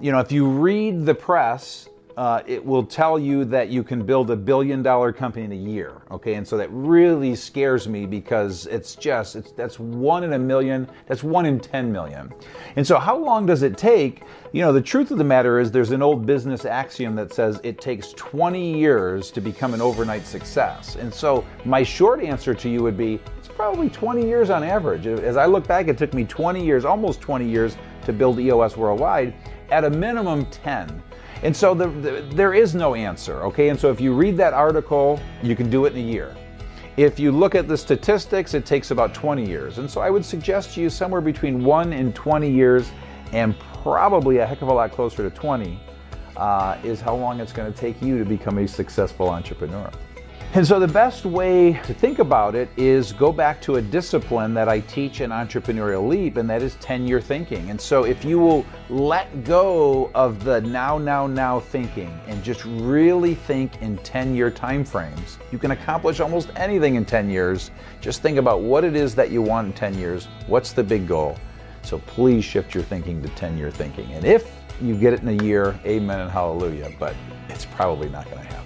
You know, if you read the press, uh, it will tell you that you can build a billion dollar company in a year. Okay, and so that really scares me because it's just it's that's one in a million. That's one in ten million. And so, how long does it take? You know, the truth of the matter is, there's an old business axiom that says it takes 20 years to become an overnight success. And so, my short answer to you would be it's probably 20 years on average. As I look back, it took me 20 years, almost 20 years, to build EOS Worldwide. At a minimum, 10. And so the, the, there is no answer, okay? And so if you read that article, you can do it in a year. If you look at the statistics, it takes about 20 years. And so I would suggest to you somewhere between 1 and 20 years, and probably a heck of a lot closer to 20, uh, is how long it's going to take you to become a successful entrepreneur. And so the best way to think about it is go back to a discipline that I teach in Entrepreneurial Leap, and that is 10 year thinking. And so if you will let go of the now, now, now thinking and just really think in 10 year time frames, you can accomplish almost anything in 10 years. Just think about what it is that you want in 10 years. What's the big goal? So please shift your thinking to 10 year thinking. And if you get it in a year, amen and hallelujah, but it's probably not going to happen.